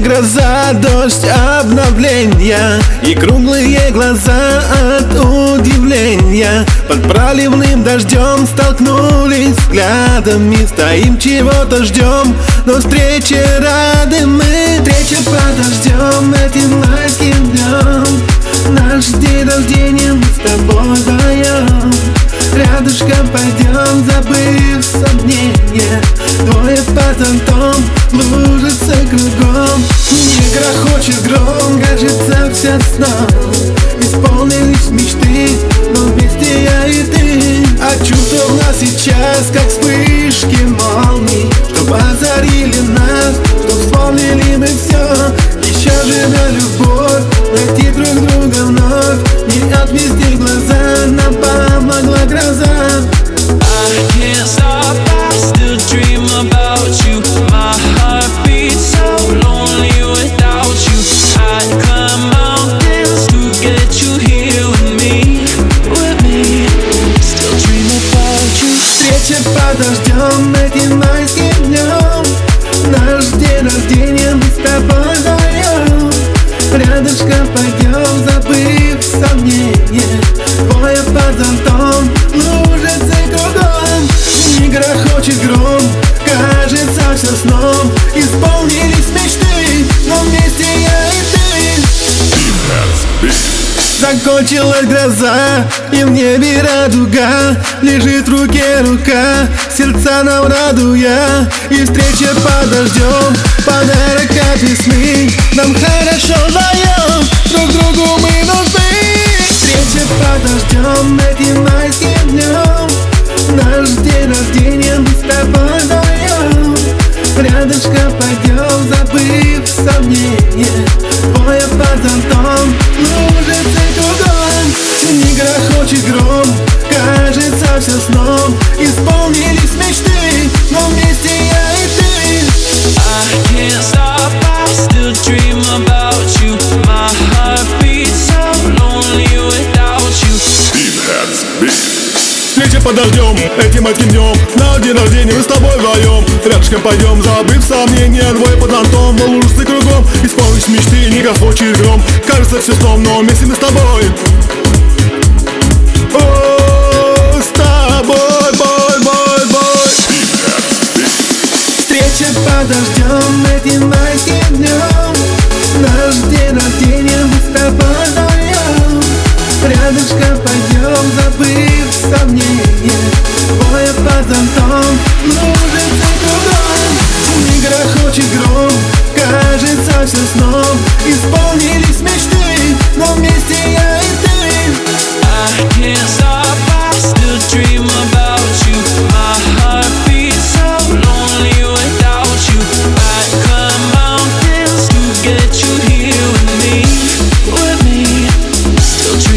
гроза, дождь обновления. И круглые глаза от удивления. Под проливным дождем столкнулись взглядами Стоим чего-то ждем, но встрече рады мы Встреча под дождем этим майским днем все сном Исполнились мечты, но вместе я и ты. А чувства сейчас, как вспышки молний Чтоб озарили нас, чтоб вспомнили мы все Еще живя любовь, Встреча под дождем Закончилась гроза, и в небе радуга. Лежит в руке рука, сердца нам радуя. И встреча под дождем, подарок от весны. Нам хорошо вдвоем, друг другу мы нужны. Встреча под дождем этим майским все сном Исполнились мечты, но вместе я и ты I can't stop, I still dream about you. My heart beats so lonely without you. Встреча под дождем, этим этим днем На день рождения мы с тобой вдвоем Рядышком пойдем, забыв сомнения Двое под зонтом, лужицы кругом Исполнить мечты, не грохочет гром Кажется все сном, но вместе мы с тобой дождем этим майским днем Наш день рождения мы с тобой вдвоем Рядышком пойдем, забыв сомнения. Двое под зонтом, лужицы кругом. Не грохочет гром, кажется все сном. Исполнились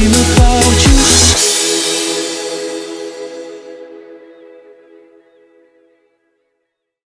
dream of